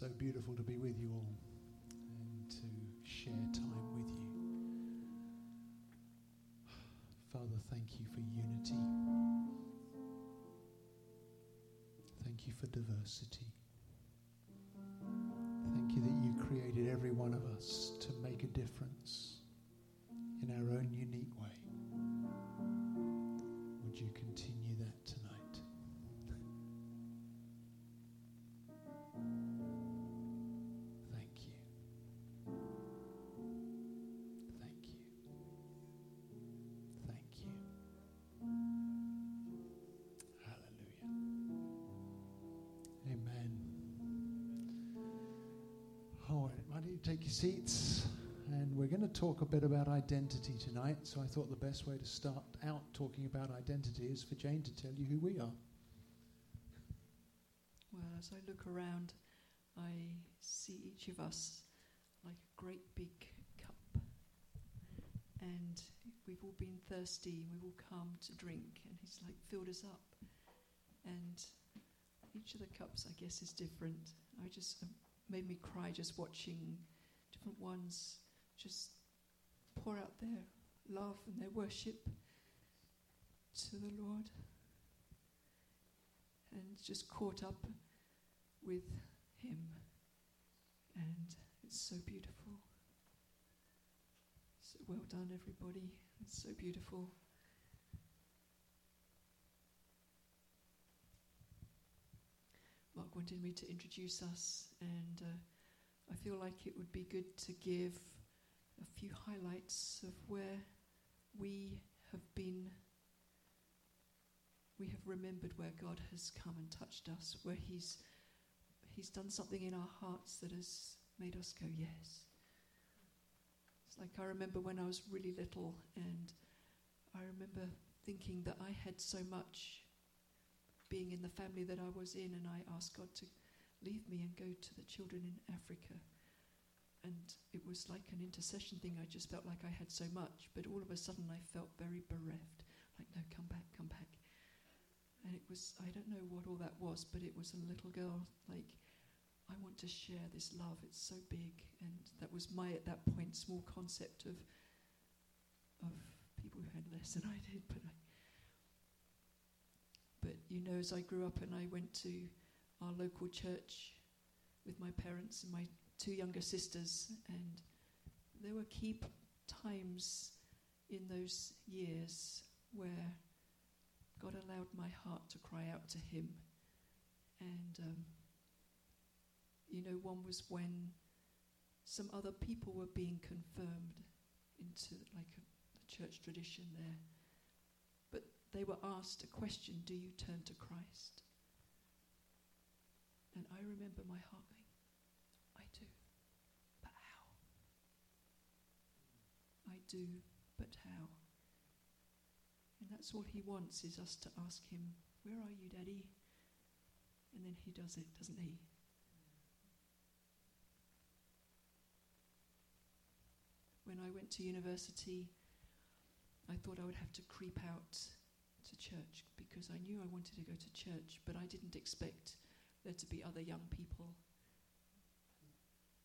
so beautiful to be with you all and to share time with you. Father, thank you for unity. Thank you for diversity. Thank you that you created every one of us to make a difference take your seats? And we're going to talk a bit about identity tonight. So I thought the best way to start out talking about identity is for Jane to tell you who we are. Well, as I look around, I see each of us like a great big cup. And we've all been thirsty, and we've all come to drink, and He's like filled us up. And each of the cups, I guess, is different. I just uh, made me cry just watching different ones just pour out their love and their worship to the Lord and just caught up with Him. And it's so beautiful. So well done, everybody. It's so beautiful. Mark wanted me to introduce us, and uh, I feel like it would be good to give a few highlights of where we have been we have remembered where God has come and touched us, where He's He's done something in our hearts that has made us go, yes. It's like I remember when I was really little, and I remember thinking that I had so much being in the family that I was in, and I asked God to leave me and go to the children in Africa. And it was like an intercession thing. I just felt like I had so much, but all of a sudden I felt very bereft. Like, no, come back, come back. And it was, I don't know what all that was, but it was a little girl, like, I want to share this love. It's so big. And that was my, at that point, small concept of, of people who had less than I did. But, I, but, you know, as I grew up and I went to our local church with my parents and my two younger sisters, and there were key times in those years where God allowed my heart to cry out to Him. And, um, you know, one was when some other people were being confirmed into like a, a church tradition there. They were asked a question Do you turn to Christ? And I remember my heart going, I do. But how? I do, but how? And that's all he wants is us to ask him, Where are you, Daddy? And then he does it, doesn't he? When I went to university, I thought I would have to creep out to church because I knew I wanted to go to church, but I didn't expect there to be other young people.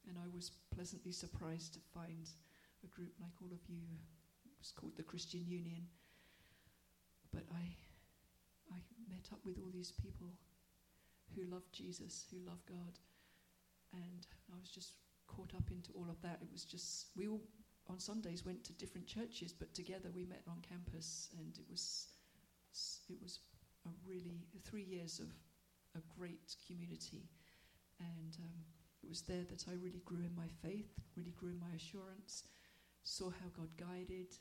And I was pleasantly surprised to find a group like all of you. It was called the Christian Union. But I, I met up with all these people who love Jesus, who love God, and I was just caught up into all of that. It was just we all on Sundays went to different churches, but together we met on campus, and it was it was a really three years of a great community, and um, it was there that I really grew in my faith, really grew in my assurance, saw how God guided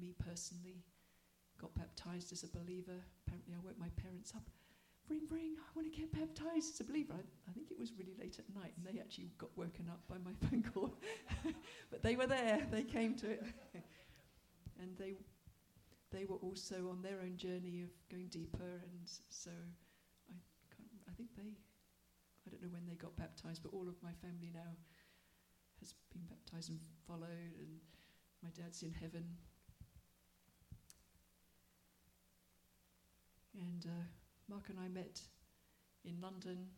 me personally, got baptized as a believer. Apparently, I woke my parents up. Ring, ring, I want to get baptized as a believer. I, I think it was really late at night, and they actually got woken up by my phone call. but they were there, they came to it. and they, they were also on their own journey of going deeper, and so I, I think they, I don't know when they got baptized, but all of my family now has been baptized and followed, and my dad's in heaven. And uh, Mark and I met in London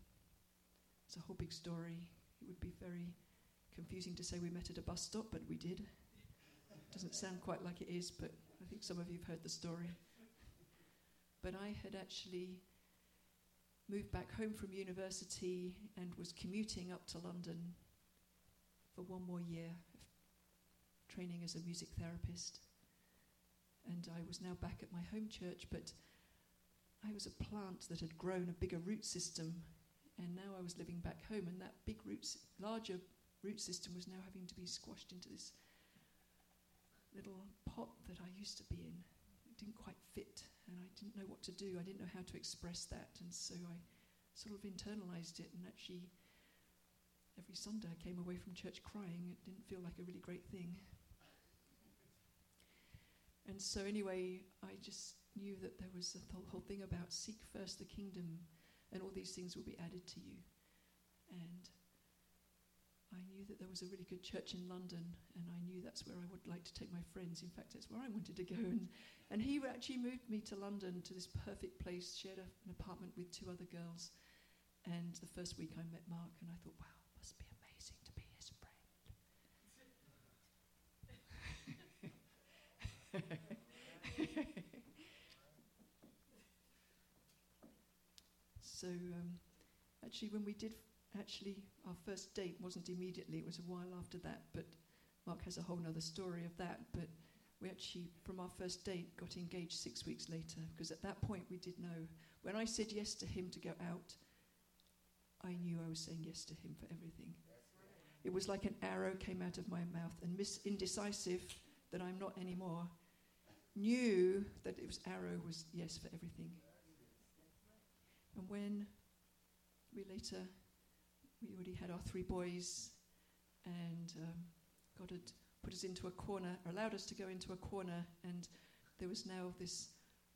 It's a whole big story. It would be very confusing to say we met at a bus stop, but we did. Doesn't sound quite like it is, but I think some of you have heard the story. But I had actually moved back home from university and was commuting up to London for one more year of training as a music therapist. And I was now back at my home church, but I was a plant that had grown a bigger root system, and now I was living back home, and that big root, larger root system was now having to be squashed into this little pot that I used to be in. It didn't quite fit, and I didn't know what to do. I didn't know how to express that, and so I sort of internalized it, and actually, every Sunday I came away from church crying. It didn't feel like a really great thing. And so, anyway, I just knew that there was a th- whole thing about seek first the kingdom, and all these things will be added to you. And I knew that there was a really good church in London, and I knew that's where I would like to take my friends. In fact, that's where I wanted to go. And, and he actually moved me to London to this perfect place, shared a, an apartment with two other girls. And the first week I met Mark, and I thought, wow, must be amazing to be his friend. so, um, actually, when we did actually, our first date wasn't immediately, it was a while after that, but Mark has a whole other story of that. But we actually, from our first date, got engaged six weeks later, because at that point we did know. When I said yes to him to go out, I knew I was saying yes to him for everything. It was like an arrow came out of my mouth, and Miss Indecisive, that I'm not anymore, knew that it was arrow was yes for everything. And when we later we already had our three boys, and um, God had put us into a corner, or allowed us to go into a corner, and there was now this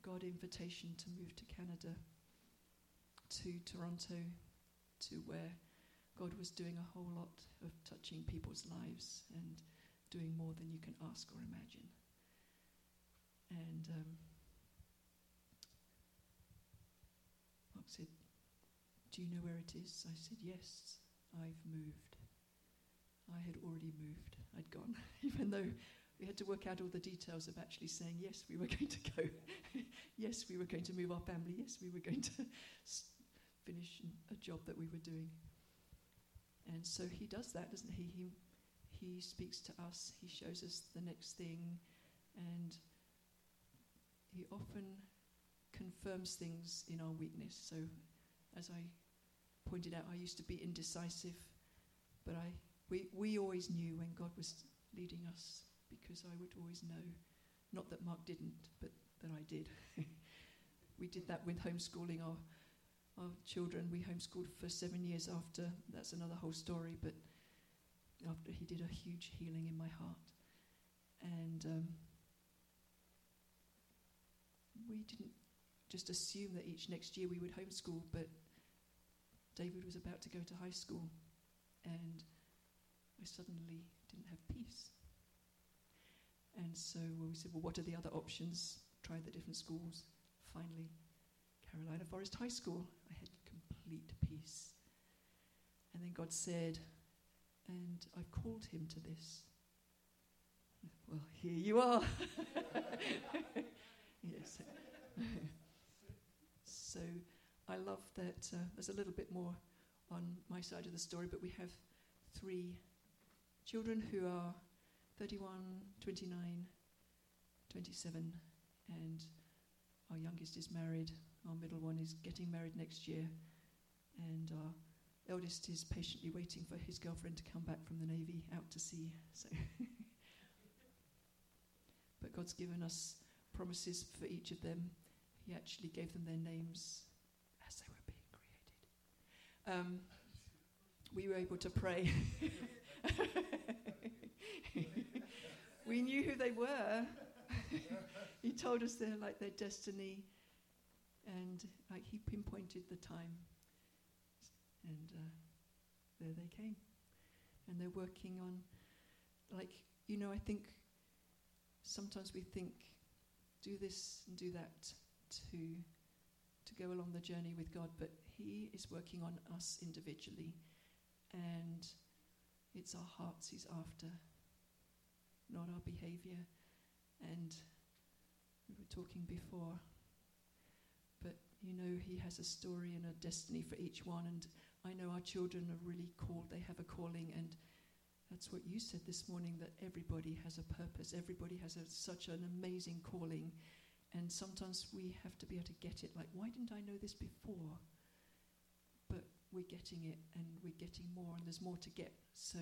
God invitation to move to Canada, to Toronto, to where God was doing a whole lot of touching people's lives and doing more than you can ask or imagine. And um, Mark said, do you know where it is? I said, Yes, I've moved. I had already moved. I'd gone, even though we had to work out all the details of actually saying, Yes, we were going to go. yes, we were going to move our family. Yes, we were going to finish a job that we were doing. And so he does that, doesn't he? He, he speaks to us, he shows us the next thing, and he often confirms things in our weakness. So, as I pointed out, I used to be indecisive, but I, we, we always knew when God was leading us because I would always know. Not that Mark didn't, but that I did. we did that with homeschooling our, our children. We homeschooled for seven years after. That's another whole story, but after he did a huge healing in my heart. And um, we didn't just assume that each next year we would homeschool, but David was about to go to high school, and I suddenly didn't have peace. And so we said, well, what are the other options? Tried the different schools. Finally, Carolina Forest High School. I had complete peace. And then God said, and I've called him to this. Well, here you are. yes. so I love that uh, there's a little bit more on my side of the story, but we have three children who are 31, 29, 27, and our youngest is married. Our middle one is getting married next year, and our eldest is patiently waiting for his girlfriend to come back from the Navy out to sea. So but God's given us promises for each of them. He actually gave them their names as they were being created. Um, we were able to pray. we knew who they were. he told us they're like their destiny, and like he pinpointed the time, and uh, there they came, and they're working on, like you know, I think sometimes we think, do this and do that to to go along the journey with God, but He is working on us individually, and it's our hearts He's after, not our behavior. And we were talking before, but you know, He has a story and a destiny for each one, and I know our children are really called, they have a calling, and that's what you said this morning that everybody has a purpose, everybody has a, such an amazing calling. And sometimes we have to be able to get it like, why didn't I know this before? We're getting it and we're getting more, and there's more to get. So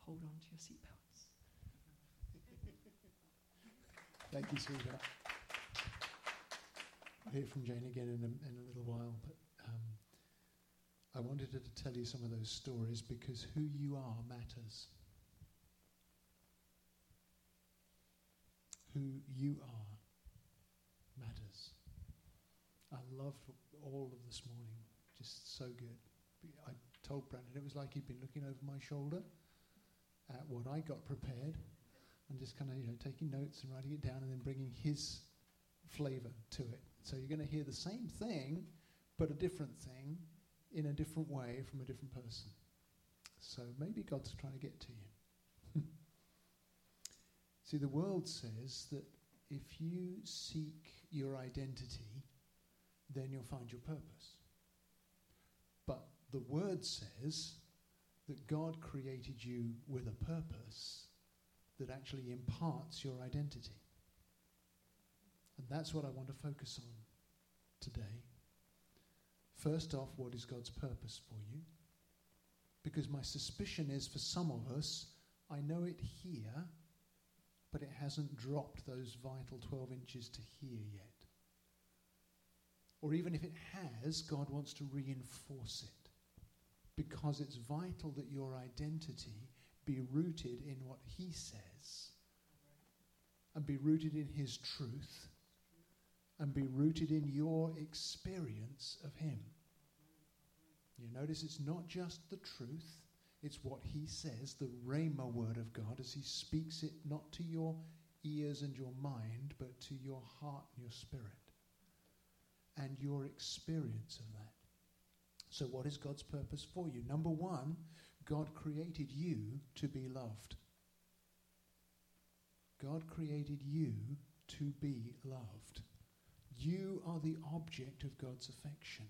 hold on to your seatbelts. Thank you, sweetheart. I'll hear from Jane again in a, in a little while, but um, I wanted to tell you some of those stories because who you are matters. Who you are matters. I loved all of this morning, so good. I told Brandon it was like he'd been looking over my shoulder at what I got prepared and just kind of you know taking notes and writing it down and then bringing his flavor to it. So you're going to hear the same thing, but a different thing in a different way from a different person. So maybe God's trying to get to you. See, the world says that if you seek your identity, then you'll find your purpose. But the word says that God created you with a purpose that actually imparts your identity. And that's what I want to focus on today. First off, what is God's purpose for you? Because my suspicion is for some of us, I know it here, but it hasn't dropped those vital 12 inches to here yet. Or even if it has, God wants to reinforce it. Because it's vital that your identity be rooted in what He says, and be rooted in His truth, and be rooted in your experience of Him. You notice it's not just the truth, it's what He says, the Rhema word of God, as He speaks it not to your ears and your mind, but to your heart and your spirit, and your experience of that. So, what is God's purpose for you? Number one, God created you to be loved. God created you to be loved. You are the object of God's affection.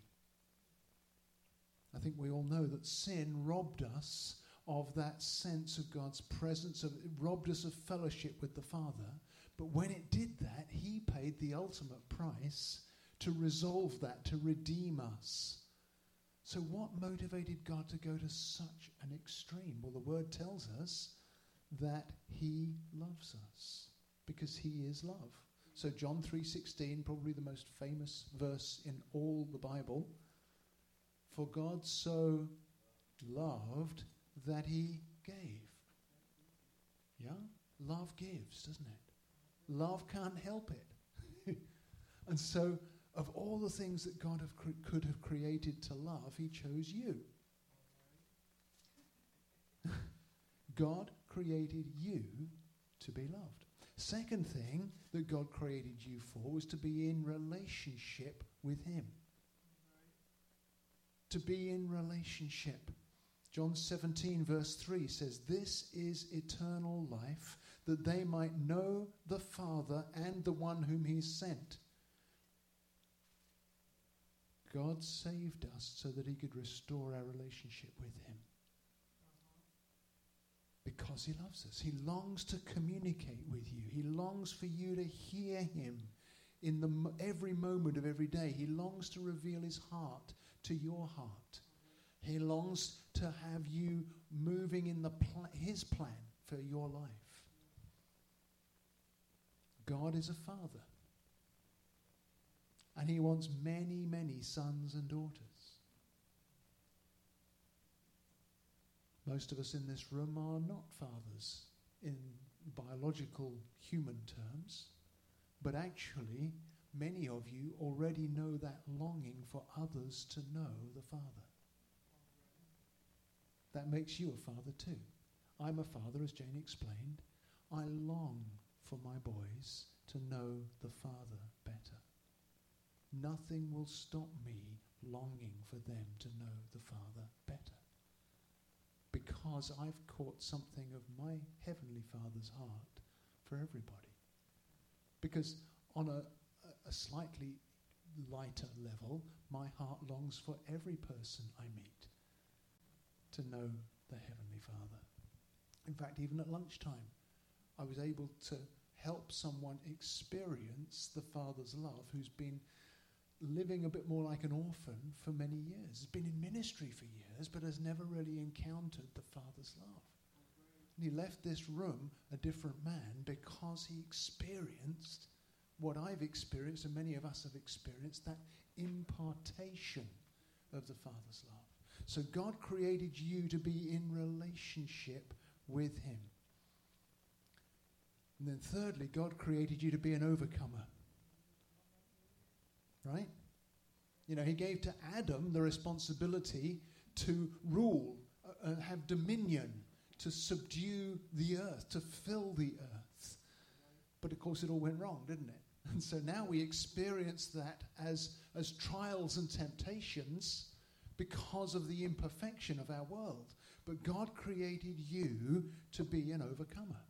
I think we all know that sin robbed us of that sense of God's presence, of, it robbed us of fellowship with the Father. But when it did that, He paid the ultimate price to resolve that, to redeem us. So, what motivated God to go to such an extreme? Well, the Word tells us that He loves us because He is love. So, John three sixteen, probably the most famous verse in all the Bible. For God so loved that He gave. Yeah, love gives, doesn't it? Love can't help it. and so of all the things that God have cre- could have created to love, He chose you. God created you to be loved. Second thing that God created you for was to be in relationship with Him. To be in relationship. John 17, verse 3 says, This is eternal life, that they might know the Father and the one whom He sent. God saved us so that He could restore our relationship with Him. Because He loves us. He longs to communicate with you, He longs for you to hear Him in the, every moment of every day. He longs to reveal His heart to your heart. He longs to have you moving in the pl- His plan for your life. God is a father. And he wants many, many sons and daughters. Most of us in this room are not fathers in biological human terms, but actually, many of you already know that longing for others to know the Father. That makes you a father too. I'm a father, as Jane explained. I long for my boys to know the Father better. Nothing will stop me longing for them to know the Father better. Because I've caught something of my Heavenly Father's heart for everybody. Because on a, a slightly lighter level, my heart longs for every person I meet to know the Heavenly Father. In fact, even at lunchtime, I was able to help someone experience the Father's love who's been living a bit more like an orphan for many years, has been in ministry for years, but has never really encountered the Father's love. And he left this room a different man because he experienced what I've experienced and many of us have experienced that impartation of the Father's love. So God created you to be in relationship with Him. And then, thirdly, God created you to be an overcomer. Right? You know, He gave to Adam the responsibility to rule, uh, uh, have dominion, to subdue the earth, to fill the earth. But of course, it all went wrong, didn't it? And so now we experience that as, as trials and temptations because of the imperfection of our world. But God created you to be an overcomer.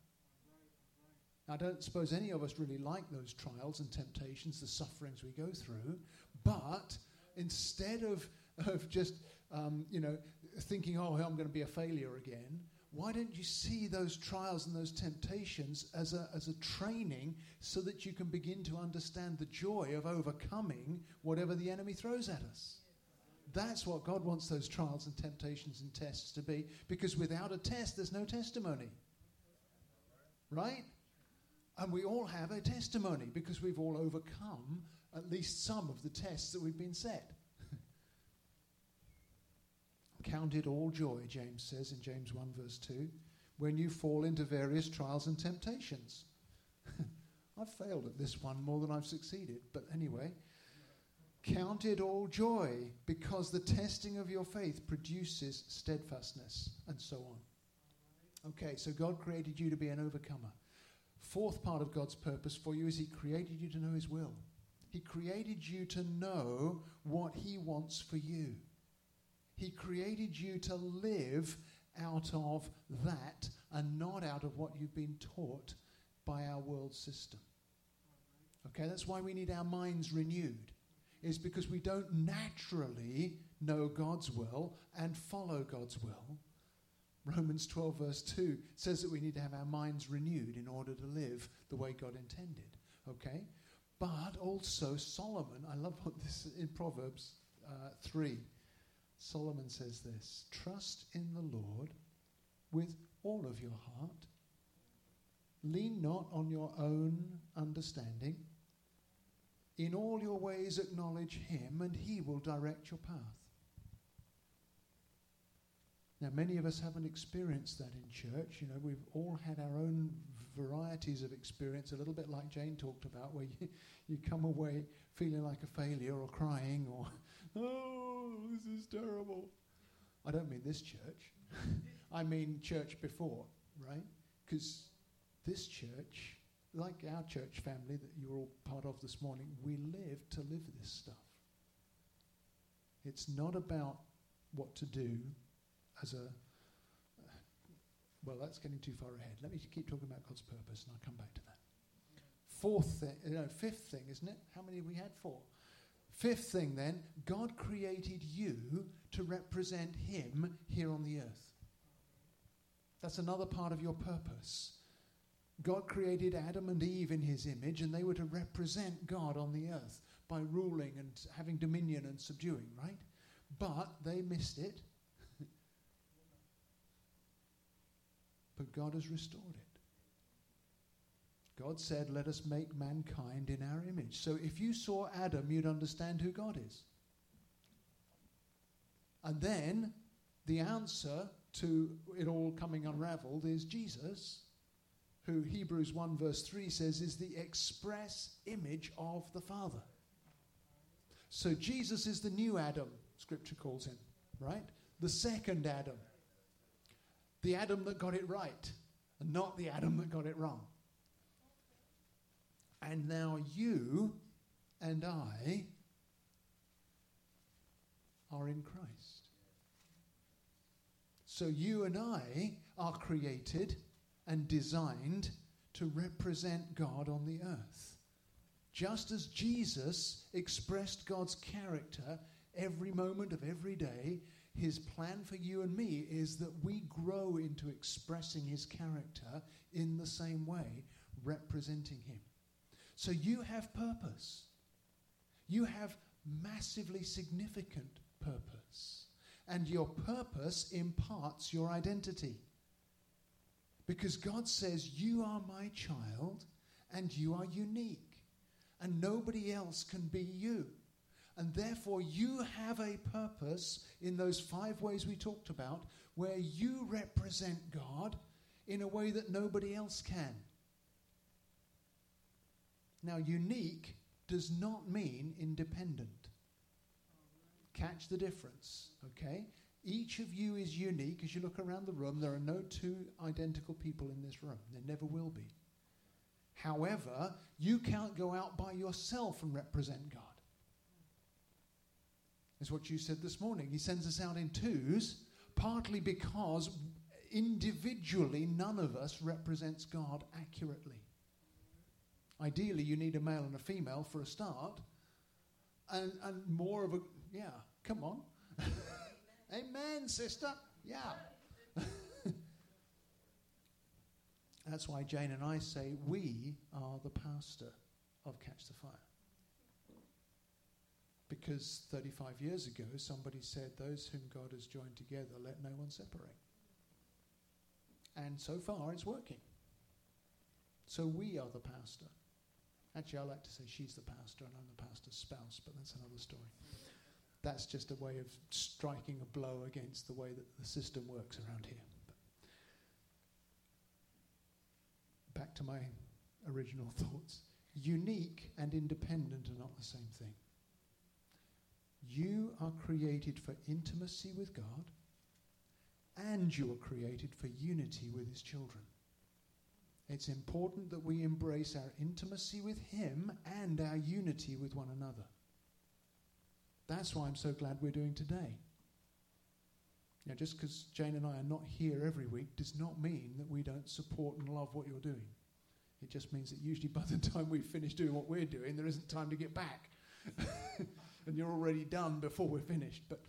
I don't suppose any of us really like those trials and temptations, the sufferings we go through, but instead of, of just, um, you know, thinking, oh, I'm going to be a failure again, why don't you see those trials and those temptations as a, as a training so that you can begin to understand the joy of overcoming whatever the enemy throws at us? That's what God wants those trials and temptations and tests to be, because without a test, there's no testimony. Right? And we all have a testimony because we've all overcome at least some of the tests that we've been set. Count it all joy, James says in James 1, verse 2, when you fall into various trials and temptations. I've failed at this one more than I've succeeded, but anyway. Count it all joy because the testing of your faith produces steadfastness, and so on. Okay, so God created you to be an overcomer. Fourth part of God's purpose for you is He created you to know His will. He created you to know what He wants for you. He created you to live out of that and not out of what you've been taught by our world system. Okay, that's why we need our minds renewed, is because we don't naturally know God's will and follow God's will. Romans 12, verse 2 says that we need to have our minds renewed in order to live the way God intended. Okay? But also, Solomon, I love what this in Proverbs uh, 3 Solomon says this Trust in the Lord with all of your heart. Lean not on your own understanding. In all your ways acknowledge him, and he will direct your path. Now, many of us haven't experienced that in church. You know, we've all had our own varieties of experience, a little bit like Jane talked about, where you, you come away feeling like a failure or crying or oh, this is terrible. I don't mean this church. I mean church before, right? Because this church, like our church family that you're all part of this morning, we live to live this stuff. It's not about what to do as a. well, that's getting too far ahead. Let me keep talking about God's purpose and I'll come back to that. Fourth thing, no, fifth thing, isn't it? How many we had? Four. Fifth thing, then, God created you to represent Him here on the earth. That's another part of your purpose. God created Adam and Eve in His image, and they were to represent God on the earth by ruling and having dominion and subduing, right? But they missed it. But God has restored it. God said, Let us make mankind in our image. So if you saw Adam, you'd understand who God is. And then the answer to it all coming unraveled is Jesus, who Hebrews 1 verse 3 says is the express image of the Father. So Jesus is the new Adam, scripture calls him, right? The second Adam. The Adam that got it right, and not the Adam that got it wrong. And now you and I are in Christ. So you and I are created and designed to represent God on the earth. Just as Jesus expressed God's character every moment of every day, his plan for you and me is that we grow into expressing his character in the same way, representing him. So you have purpose. You have massively significant purpose. And your purpose imparts your identity. Because God says, You are my child and you are unique. And nobody else can be you. And therefore, you have a purpose in those five ways we talked about where you represent God in a way that nobody else can. Now, unique does not mean independent. Catch the difference, okay? Each of you is unique. As you look around the room, there are no two identical people in this room. There never will be. However, you can't go out by yourself and represent God. Is what you said this morning. He sends us out in twos, partly because individually none of us represents God accurately. Ideally, you need a male and a female for a start, and, and more of a, yeah, come on. Amen, sister. Yeah. That's why Jane and I say we are the pastor of Catch the Fire. Because 35 years ago, somebody said, Those whom God has joined together, let no one separate. And so far, it's working. So we are the pastor. Actually, I like to say she's the pastor and I'm the pastor's spouse, but that's another story. That's just a way of striking a blow against the way that the system works around here. But back to my original thoughts. Unique and independent are not the same thing. You are created for intimacy with God, and you are created for unity with His children. It's important that we embrace our intimacy with Him and our unity with one another. That's why I'm so glad we're doing today. Now, just because Jane and I are not here every week does not mean that we don't support and love what you're doing. It just means that usually by the time we finish doing what we're doing, there isn't time to get back. and you're already done before we're finished. But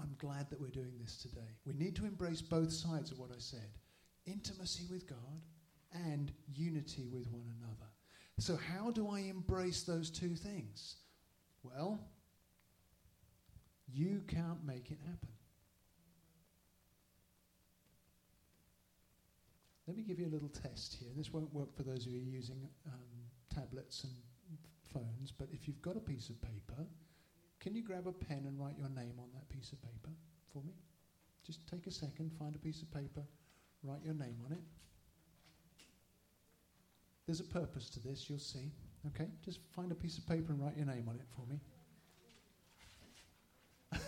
I'm glad that we're doing this today. We need to embrace both sides of what I said intimacy with God and unity with one another. So, how do I embrace those two things? Well, you can't make it happen. Let me give you a little test here. This won't work for those of you using um, tablets and phones, but if you've got a piece of paper, can you grab a pen and write your name on that piece of paper for me? Just take a second, find a piece of paper, write your name on it. There's a purpose to this, you'll see. Okay? Just find a piece of paper and write your name on it for me.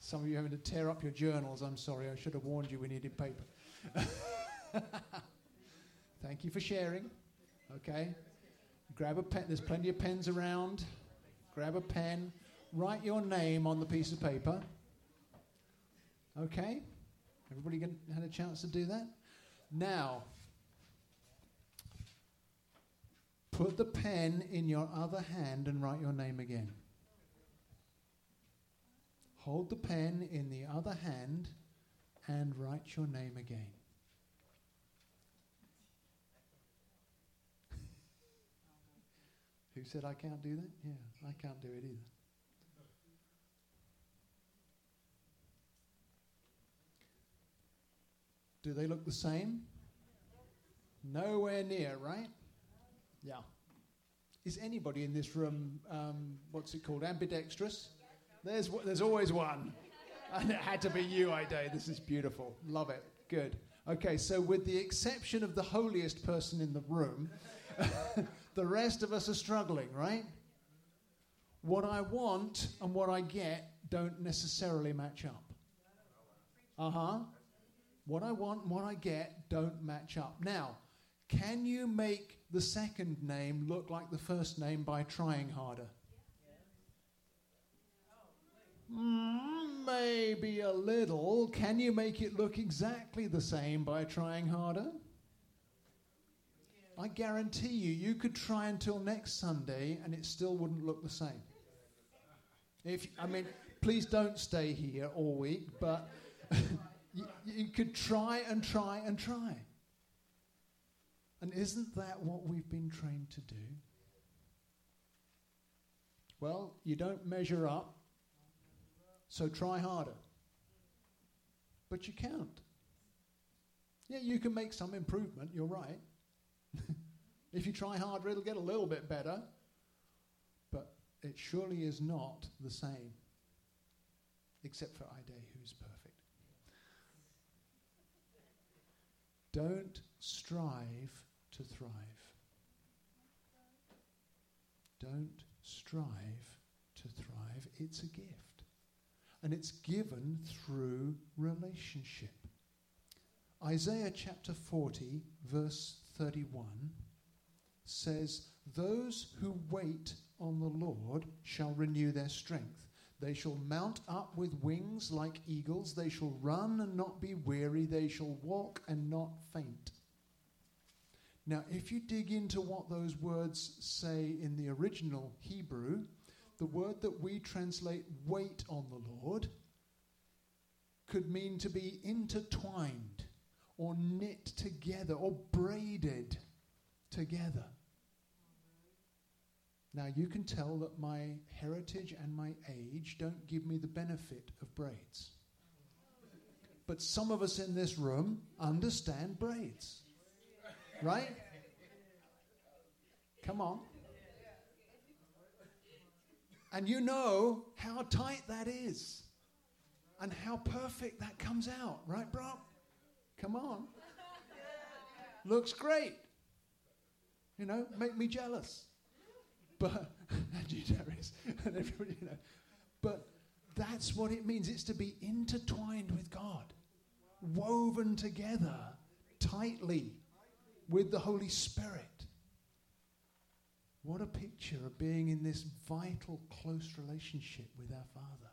Some of you having to tear up your journals. I'm sorry, I should have warned you we needed paper. Thank you for sharing. Okay? Grab a pen. There's plenty of pens around. Grab a pen. Write your name on the piece of paper. Okay? Everybody had a chance to do that? Now, Put the pen in your other hand and write your name again. Hold the pen in the other hand and write your name again. Who said I can't do that? Yeah, I can't do it either. Do they look the same? Nowhere near, right? Yeah. Is anybody in this room, um, what's it called, ambidextrous? There's, there's always one. And it had to be you, I day. This is beautiful. Love it. Good. Okay, so with the exception of the holiest person in the room, the rest of us are struggling, right? What I want and what I get don't necessarily match up. Uh huh. What I want and what I get don't match up. Now, can you make the second name look like the first name by trying harder? Mm. a little, can you make it look exactly the same by trying harder? I guarantee you, you could try until next Sunday and it still wouldn't look the same. If I mean, please don't stay here all week, but you, you could try and try and try. And isn't that what we've been trained to do? Well, you don't measure up, so try harder. But you can't. Yeah, you can make some improvement, you're right. If you try harder, it'll get a little bit better. But it surely is not the same, except for Ide, who's perfect. Don't strive to thrive. Don't strive to thrive. It's a gift. And it's given through relationship. Isaiah chapter 40, verse 31 says, Those who wait on the Lord shall renew their strength. They shall mount up with wings like eagles. They shall run and not be weary. They shall walk and not faint. Now, if you dig into what those words say in the original Hebrew, the word that we translate wait on the Lord could mean to be intertwined or knit together or braided together. Now, you can tell that my heritage and my age don't give me the benefit of braids. But some of us in this room understand braids. Right? Come on. And you know how tight that is and how perfect that comes out, right, bro? Come on. Looks great. You know, make me jealous. But, and you, and everybody, you know. But that's what it means. It's to be intertwined with God, woven together tightly with the Holy Spirit. What a picture of being in this vital, close relationship with our Father.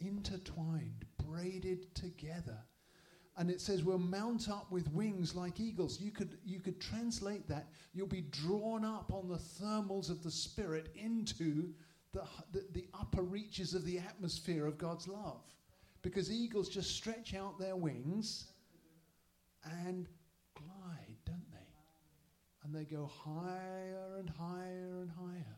Intertwined, braided together. And it says we'll mount up with wings like eagles. You could, you could translate that. You'll be drawn up on the thermals of the Spirit into the, the, the upper reaches of the atmosphere of God's love. Because eagles just stretch out their wings and glide, don't they? And they go higher and higher and higher.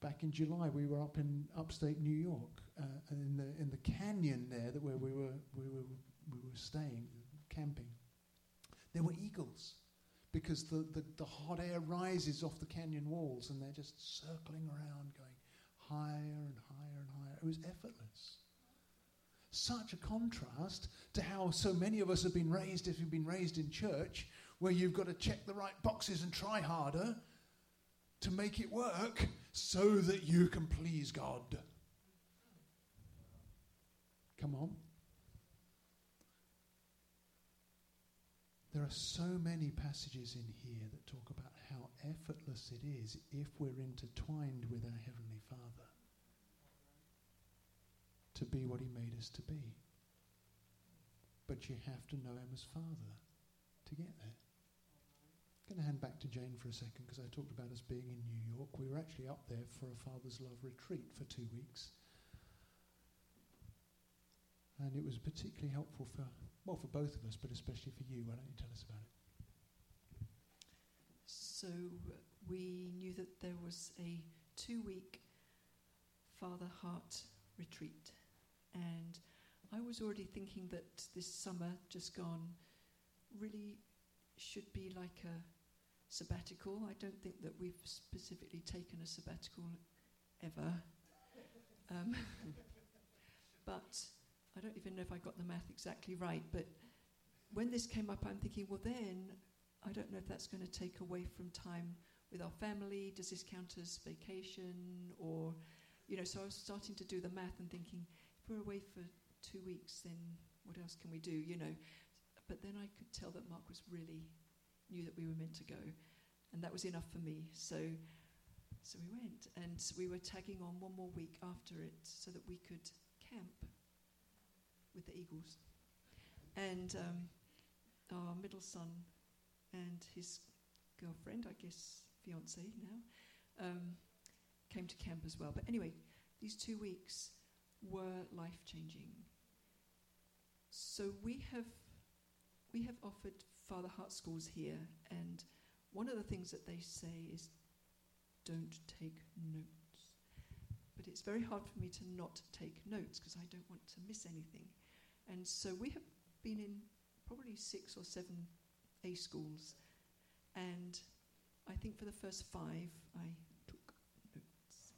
Back in July, we were up in upstate New York, uh, in the in the canyon there, that where we were we were we were staying, camping. There were eagles, because the, the, the hot air rises off the canyon walls, and they're just circling around, going higher and higher and higher. It was effortless such a contrast to how so many of us have been raised if you've been raised in church, where you've got to check the right boxes and try harder to make it work so that you can please God. Come on. There are so many passages in here that talk about how effortless it is if we're intertwined with our Heavenly Father to be what He made us to be. But you have to know Him as Father to get there. I'm going to hand back to Jane for a second because I talked about us being in New York. We were actually up there for a Father's Love retreat for two weeks. And it was particularly helpful for, well, for both of us, but especially for you. Why don't you tell us about it? So uh, we knew that there was a two week Father Heart retreat. And I was already thinking that this summer, just gone, really should be like a sabbatical. I don't think that we've specifically taken a sabbatical ever. Um, but I don't even know if I got the math exactly right. But when this came up, I'm thinking, well, then I don't know if that's going to take away from time with our family. Does this count as vacation? Or, you know, so I was starting to do the math and thinking, if we're away for two weeks, then what else can we do? You know, but then I could tell that Mark was really knew that we were meant to go, and that was enough for me. So So we went, and we were tagging on one more week after it so that we could camp with the eagles. And um, our middle son and his girlfriend, I guess fiance now, um, came to camp as well. But anyway, these two weeks were life changing. So we have we have offered Father Heart schools here, and one of the things that they say is don't take notes. But it's very hard for me to not take notes because I don't want to miss anything. And so we have been in probably six or seven A schools, and I think for the first five I took notes.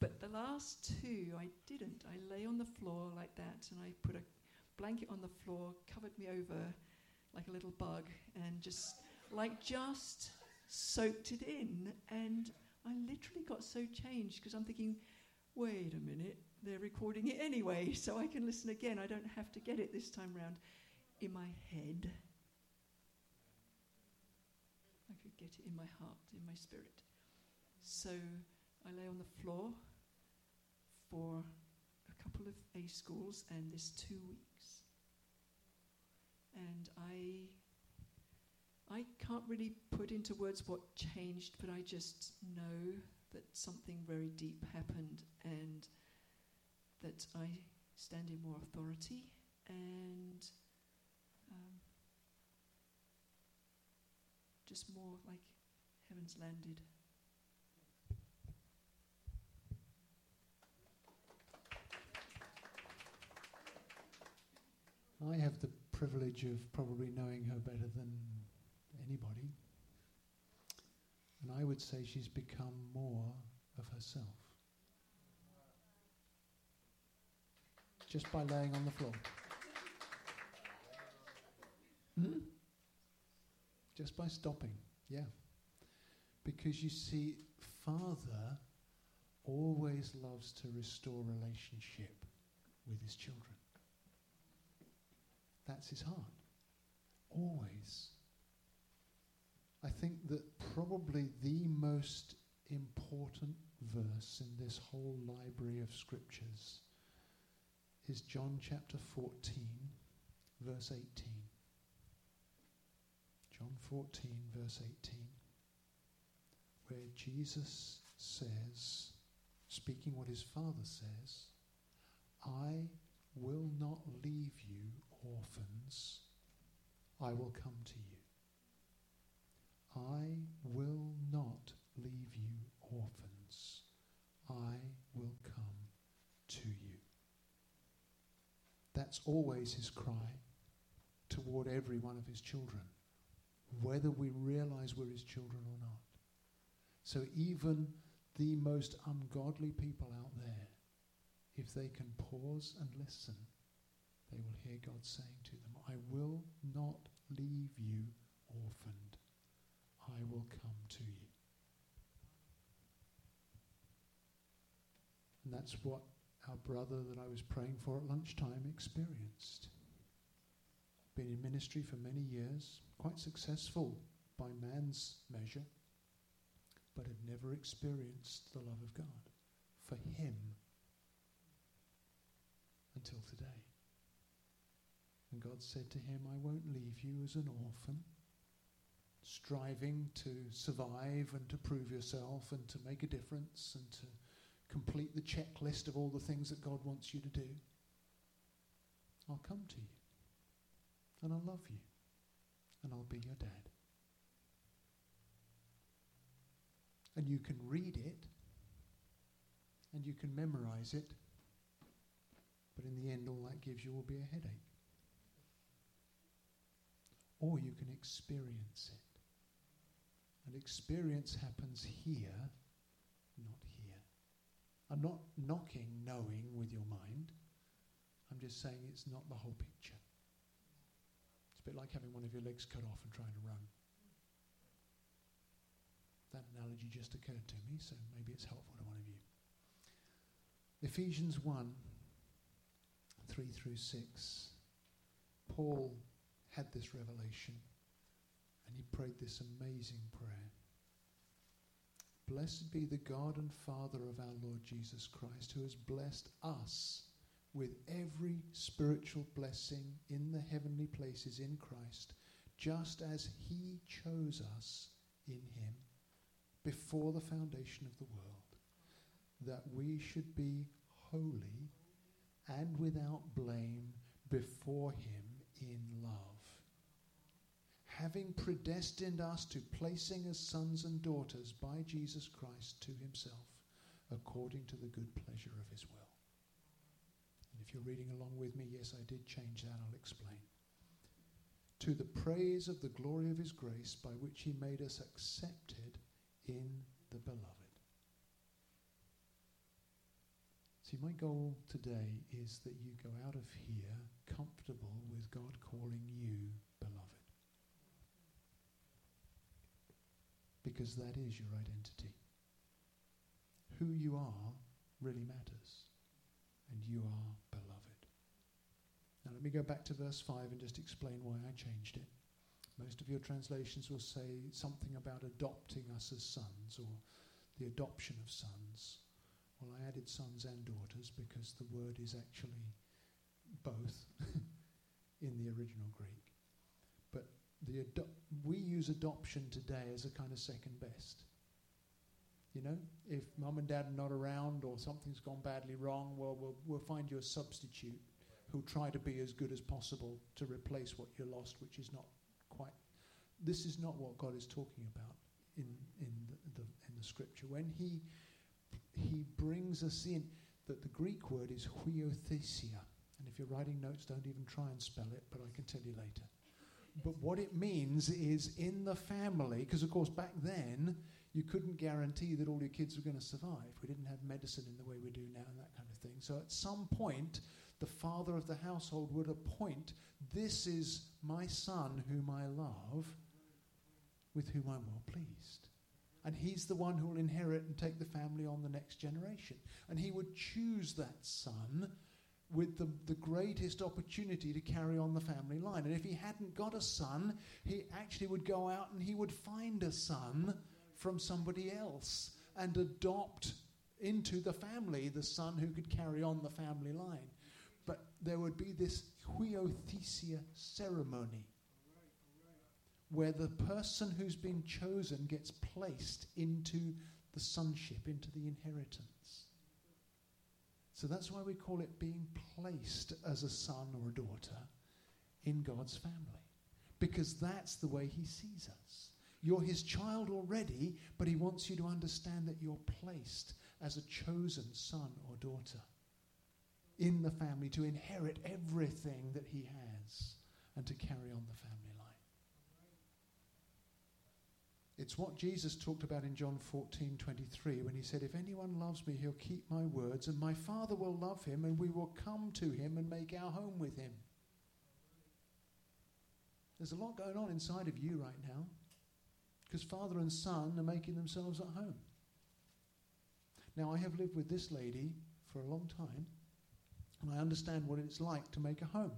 But the last two I didn't. I lay on the floor like that, and I put a blanket on the floor, covered me over like a little bug, and just like just soaked it in. And I literally got so changed because I'm thinking, wait a minute, they're recording it anyway, so I can listen again. I don't have to get it this time round in my head. I could get it in my heart, in my spirit. So I lay on the floor for a couple of A schools and this two weeks. And I I can't really put into words what changed, but I just know that something very deep happened and that I stand in more authority and um, just more like heaven's landed. I have the privilege of probably knowing her better than anybody. And I would say she's become more of herself. Just by laying on the floor. Hmm? Just by stopping, yeah. Because you see, Father always loves to restore relationship with his children. That's his heart. Always. I think that probably the most important verse in this whole library of scriptures is John chapter 14, verse 18. John 14, verse 18, where Jesus says, speaking what his Father says, I will not leave you orphans, I will come to you. I will not leave you orphans. I will come to you. That's always his cry toward every one of his children, whether we realize we're his children or not. So even the most ungodly people out there, if they can pause and listen, they will hear God saying to them, I will not leave you orphaned. I will come to you. And that's what our brother that I was praying for at lunchtime experienced. Been in ministry for many years, quite successful by man's measure, but had never experienced the love of God for him until today. And God said to him, I won't leave you as an orphan, striving to survive and to prove yourself and to make a difference and to complete the checklist of all the things that God wants you to do. I'll come to you and I'll love you and I'll be your dad. And you can read it and you can memorize it, but in the end, all that gives you will be a headache or you can experience it. And experience happens here, not here. I'm not knocking knowing with your mind. I'm just saying it's not the whole picture. It's a bit like having one of your legs cut off and trying to run. That analogy just occurred to me, so maybe it's helpful to one of you. Ephesians 1 3 through 6. Paul had this revelation and he prayed this amazing prayer. Blessed be the God and Father of our Lord Jesus Christ, who has blessed us with every spiritual blessing in the heavenly places in Christ, just as He chose us in Him before the foundation of the world, that we should be holy and without blame before Him in love. Having predestined us to placing as sons and daughters by Jesus Christ to Himself, according to the good pleasure of His will. And if you're reading along with me, yes, I did change that, I'll explain. To the praise of the glory of His grace, by which He made us accepted in the beloved. See, my goal today is that you go out of here comfortable with God calling you beloved. Because that is your identity. Who you are really matters. And you are beloved. Now, let me go back to verse 5 and just explain why I changed it. Most of your translations will say something about adopting us as sons or the adoption of sons. Well, I added sons and daughters because the word is actually both in the original Greek. The ado- we use adoption today as a kind of second best. You know, if mum and dad are not around or something's gone badly wrong, well, we'll, we'll find you a substitute who'll try to be as good as possible to replace what you lost, which is not quite. This is not what God is talking about in, in, the, the, in the scripture. When He he brings us in. That the Greek word is huiothesia. And if you're writing notes, don't even try and spell it, but I can tell you later. But what it means is in the family, because of course back then you couldn't guarantee that all your kids were going to survive. We didn't have medicine in the way we do now and that kind of thing. So at some point, the father of the household would appoint, This is my son whom I love, with whom I'm well pleased and he's the one who will inherit and take the family on the next generation. And he would choose that son with the, the greatest opportunity to carry on the family line. And if he hadn't got a son, he actually would go out and he would find a son from somebody else and adopt into the family the son who could carry on the family line. But there would be this huiothesia ceremony where the person who's been chosen gets placed into the sonship, into the inheritance. So that's why we call it being placed as a son or a daughter in God's family. Because that's the way He sees us. You're His child already, but He wants you to understand that you're placed as a chosen son or daughter in the family to inherit everything that He has and to carry on the family. It's what Jesus talked about in John 14 23 when he said, If anyone loves me, he'll keep my words, and my Father will love him, and we will come to him and make our home with him. There's a lot going on inside of you right now because father and son are making themselves at home. Now, I have lived with this lady for a long time, and I understand what it's like to make a home.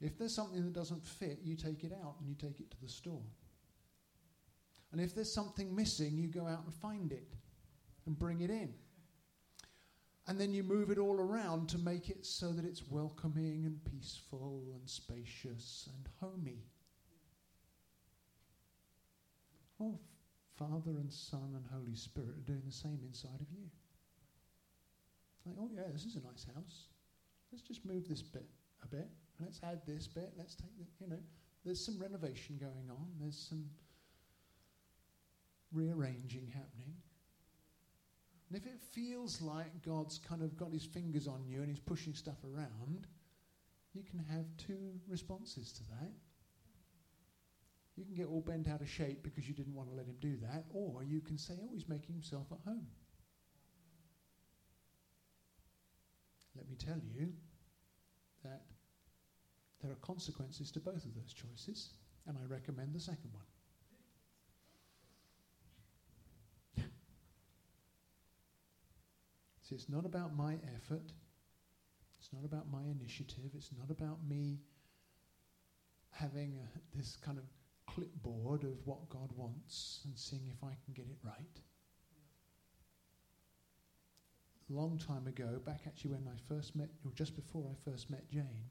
If there's something that doesn't fit, you take it out and you take it to the store. And if there's something missing, you go out and find it and bring it in. And then you move it all around to make it so that it's welcoming and peaceful and spacious and homey. Oh, Father and Son and Holy Spirit are doing the same inside of you. Like, oh, yeah, this is a nice house. Let's just move this bit a bit. Let's add this bit. Let's take the, you know, there's some renovation going on. There's some rearranging happening. And if it feels like God's kind of got his fingers on you and he's pushing stuff around, you can have two responses to that. You can get all bent out of shape because you didn't want to let him do that, or you can say, oh, he's making himself at home. Let me tell you that there are consequences to both of those choices, and I recommend the second one. See, it's not about my effort. It's not about my initiative. It's not about me having a, this kind of clipboard of what God wants and seeing if I can get it right. Long time ago, back actually when I first met, or just before I first met Jane,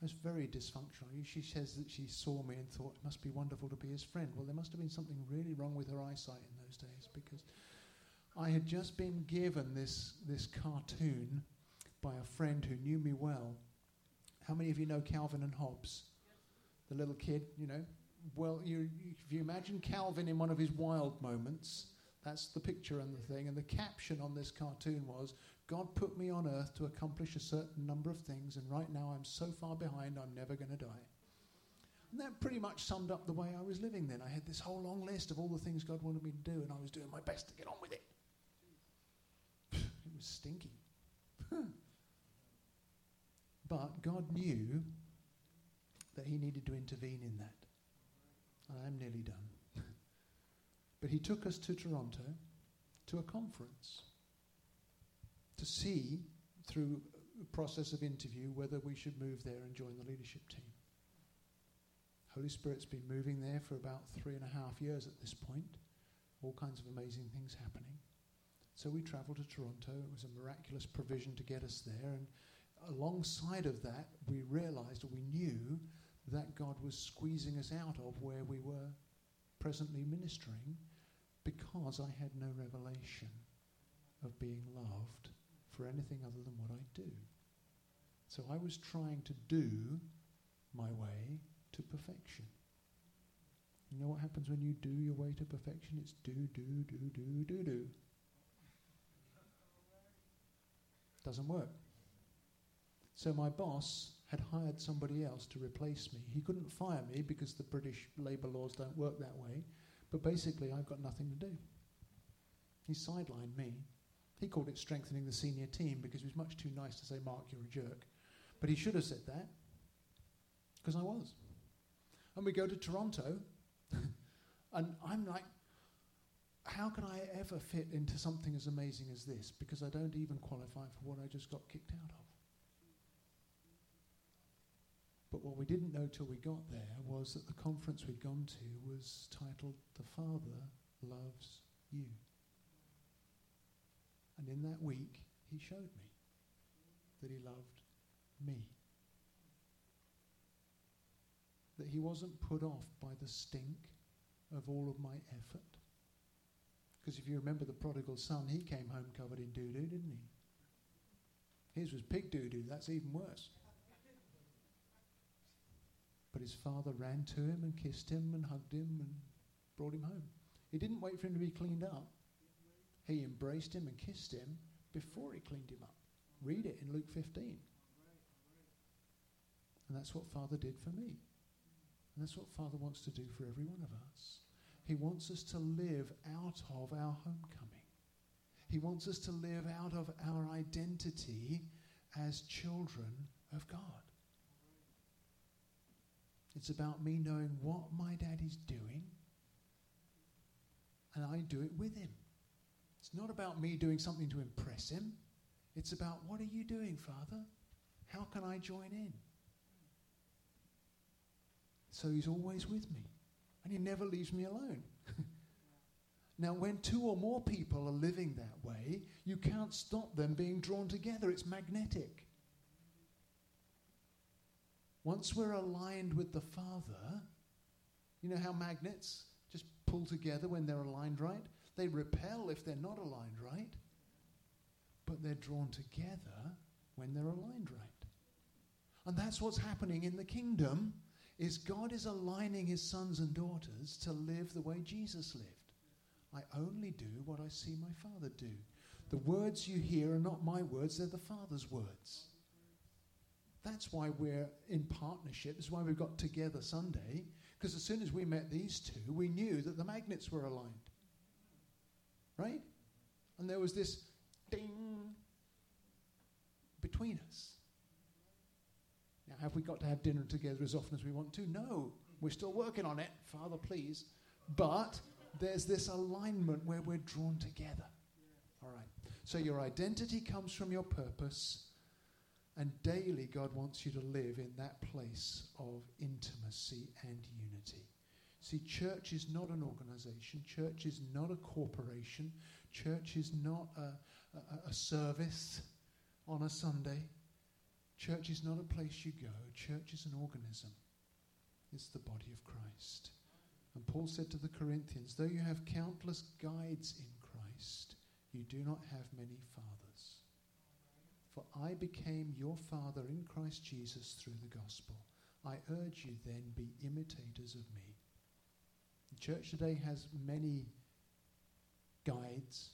I was very dysfunctional. She says that she saw me and thought it must be wonderful to be his friend. Well, there must have been something really wrong with her eyesight in those days because I had just been given this, this cartoon by a friend who knew me well. How many of you know Calvin and Hobbes? The little kid, you know? Well, you, if you imagine Calvin in one of his wild moments, that's the picture and the thing. And the caption on this cartoon was God put me on earth to accomplish a certain number of things, and right now I'm so far behind, I'm never going to die. And that pretty much summed up the way I was living then. I had this whole long list of all the things God wanted me to do, and I was doing my best to get on with it. It was stinky. but God knew that He needed to intervene in that. And I am nearly done. but He took us to Toronto to a conference to see through a process of interview whether we should move there and join the leadership team. Holy Spirit's been moving there for about three and a half years at this point. All kinds of amazing things happening. So we travelled to Toronto. It was a miraculous provision to get us there. And alongside of that, we realized, or we knew, that God was squeezing us out of where we were presently ministering because I had no revelation of being loved for anything other than what I do. So I was trying to do my way to perfection. You know what happens when you do your way to perfection? It's do, do, do, do, do, do. Doesn't work. So my boss had hired somebody else to replace me. He couldn't fire me because the British labour laws don't work that way. But basically, I've got nothing to do. He sidelined me. He called it strengthening the senior team because he was much too nice to say, Mark, you're a jerk. But he should have said that because I was. And we go to Toronto, and I'm like, how can I ever fit into something as amazing as this? Because I don't even qualify for what I just got kicked out of. But what we didn't know till we got there was that the conference we'd gone to was titled The Father Loves You. And in that week, he showed me that he loved me. That he wasn't put off by the stink of all of my effort. Because if you remember the prodigal son, he came home covered in doo doo, didn't he? His was pig doo doo, that's even worse. But his father ran to him and kissed him and hugged him and brought him home. He didn't wait for him to be cleaned up. He embraced him and kissed him before he cleaned him up. Read it in Luke 15. And that's what Father did for me. And that's what Father wants to do for every one of us. He wants us to live out of our homecoming. He wants us to live out of our identity as children of God. It's about me knowing what my daddy's doing, and I do it with him. It's not about me doing something to impress him. It's about what are you doing, Father? How can I join in? So he's always with me, and he never leaves me alone. now, when two or more people are living that way, you can't stop them being drawn together. It's magnetic. Once we're aligned with the Father, you know how magnets just pull together when they're aligned right? They repel if they're not aligned right, but they're drawn together when they're aligned right. And that's what's happening in the kingdom is God is aligning his sons and daughters to live the way Jesus lived. I only do what I see my Father do. The words you hear are not my words, they're the Father's words. That's why we're in partnership. That's why we've got together Sunday. Because as soon as we met these two, we knew that the magnets were aligned. Right? And there was this ding between us. Have we got to have dinner together as often as we want to? No. We're still working on it. Father, please. But there's this alignment where we're drawn together. All right. So your identity comes from your purpose. And daily, God wants you to live in that place of intimacy and unity. See, church is not an organization, church is not a corporation, church is not a, a, a service on a Sunday. Church is not a place you go, church is an organism. It's the body of Christ. And Paul said to the Corinthians, Though you have countless guides in Christ, you do not have many fathers. For I became your father in Christ Jesus through the gospel. I urge you then, be imitators of me. The church today has many guides,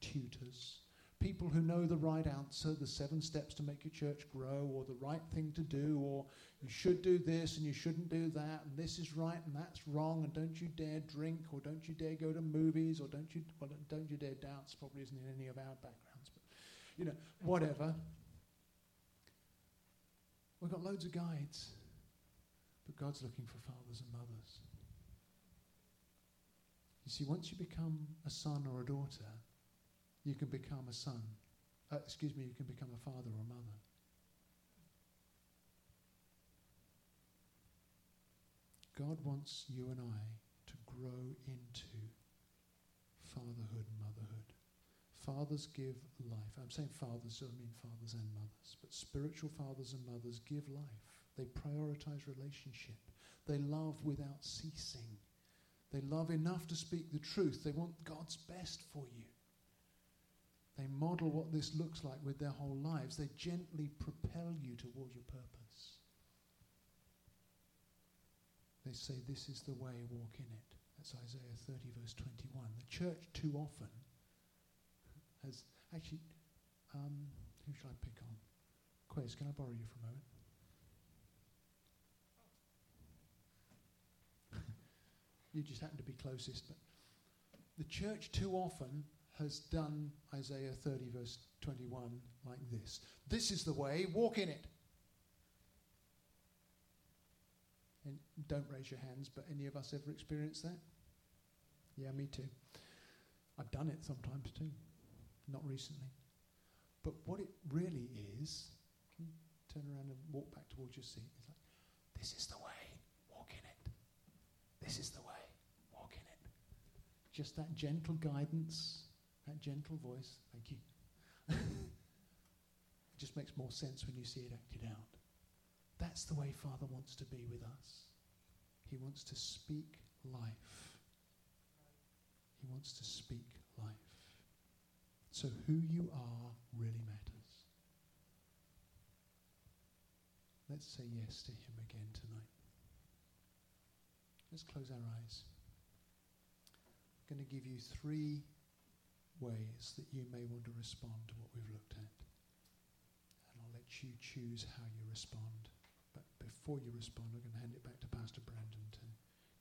tutors, people who know the right answer, the seven steps to make your church grow, or the right thing to do, or you should do this and you shouldn't do that, and this is right and that's wrong, and don't you dare drink, or don't you dare go to movies, or don't you, well, don't you dare dance, probably isn't in any of our backgrounds, but, you know, whatever. We've got loads of guides, but God's looking for fathers and mothers. You see, once you become a son or a daughter, you can become a son. Uh, excuse me, you can become a father or a mother. God wants you and I to grow into fatherhood and motherhood. Fathers give life. I'm saying fathers, so I mean fathers and mothers. But spiritual fathers and mothers give life. They prioritize relationship. They love without ceasing. They love enough to speak the truth. They want God's best for you. They model what this looks like with their whole lives. They gently propel you toward your purpose. They say, This is the way, walk in it. That's Isaiah 30, verse 21. The church too often has actually, um, who shall I pick on? Quez, can I borrow you for a moment? you just happen to be closest, but the church too often has done Isaiah 30, verse 21, like this This is the way, walk in it. And don't raise your hands, but any of us ever experienced that? Yeah, me too. I've done it sometimes too, not recently. But what it really is, can you turn around and walk back towards your seat? It's like, this is the way, walk in it. This is the way, walk in it. Just that gentle guidance that gentle voice, thank you. it just makes more sense when you see it acted out. That's the way Father wants to be with us. He wants to speak life. He wants to speak life. So who you are really matters. Let's say yes to him again tonight. Let's close our eyes. I'm going to give you three ways that you may want to respond to what we've looked at. And I'll let you choose how you respond. But before you respond, I'm going to hand it back to Pastor Brandon to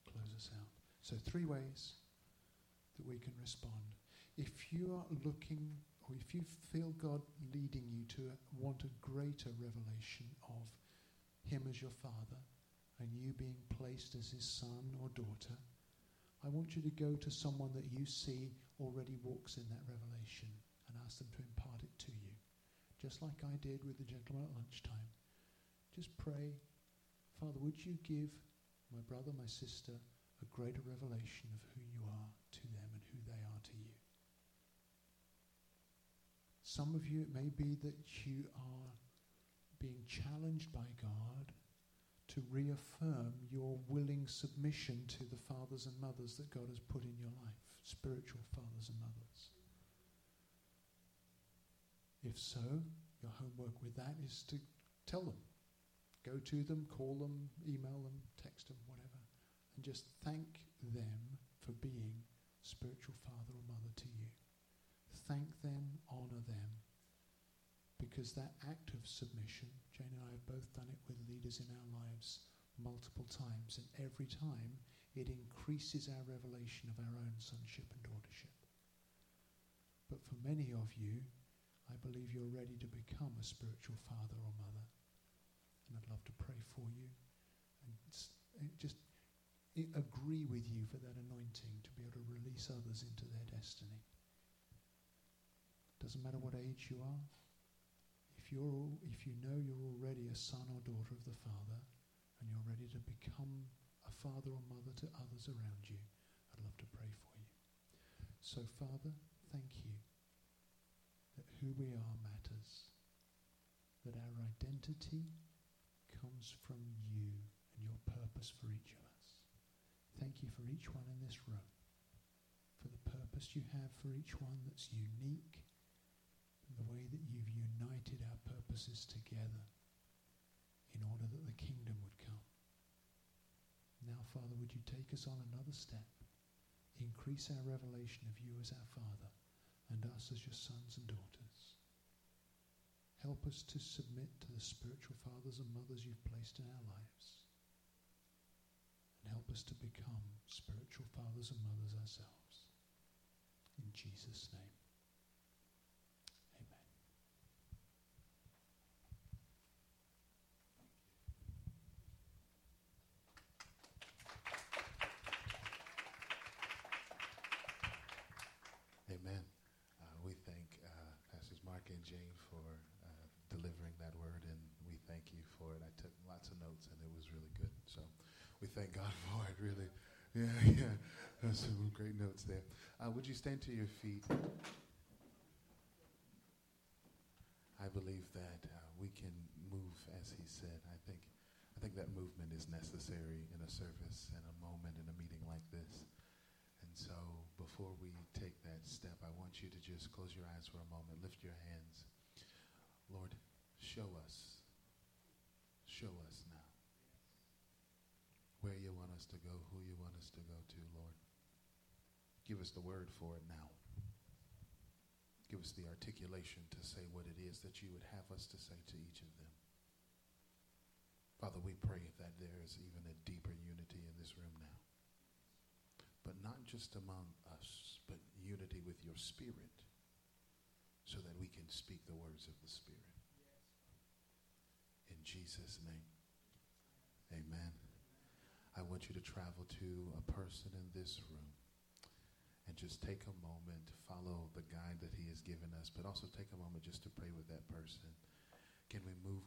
close us out. So, three ways that we can respond. If you are looking, or if you feel God leading you to want a greater revelation of Him as your Father, and you being placed as His son or daughter, I want you to go to someone that you see already walks in that revelation and ask them to impart it to you. Just like I did with the gentleman at lunchtime. Just pray, Father, would you give my brother, my sister, a greater revelation of who you are to them and who they are to you? Some of you, it may be that you are being challenged by God to reaffirm your willing submission to the fathers and mothers that God has put in your life, spiritual fathers and mothers. If so, your homework with that is to tell them. Go to them, call them, email them, text them, whatever, and just thank them for being spiritual father or mother to you. Thank them, honor them, because that act of submission, Jane and I have both done it with leaders in our lives multiple times, and every time it increases our revelation of our own sonship and daughtership. But for many of you, I believe you're ready to become a spiritual father or mother. And I'd love to pray for you and just agree with you for that anointing to be able to release others into their destiny. Doesn't matter what age you are. If, you're, if you know you're already a son or daughter of the Father and you're ready to become a father or mother to others around you, I'd love to pray for you. So, Father, thank you that who we are matters, that our identity comes from you and your purpose for each of us. Thank you for each one in this room, for the purpose you have for each one that's unique, the way that you've united our purposes together in order that the kingdom would come. Now, Father, would you take us on another step? Increase our revelation of you as our Father and us as your sons and daughters. Help us to submit to the spiritual fathers and mothers you've placed in our lives. And help us to become spiritual fathers and mothers ourselves. In Jesus' name. Amen. Amen. Uh, we thank uh, Pastors Mark and Jane for uh, delivering that word, and we thank you for it. I took lots of notes, and it was really good. So we thank God for it, really. Yeah, yeah. There's some great notes there. Uh, would you stand to your feet? I believe that uh, we can move as he said. I think, I think that movement is necessary in a service, in a moment, in a meeting like this. So, before we take that step, I want you to just close your eyes for a moment, lift your hands. Lord, show us. Show us now where you want us to go, who you want us to go to, Lord. Give us the word for it now. Give us the articulation to say what it is that you would have us to say to each of them. Father, we pray that there is even a deeper unity in this room now but not just among us, but unity with your spirit so that we can speak the words of the spirit. In Jesus' name, amen. I want you to travel to a person in this room and just take a moment, to follow the guide that he has given us, but also take a moment just to pray with that person. Can we move?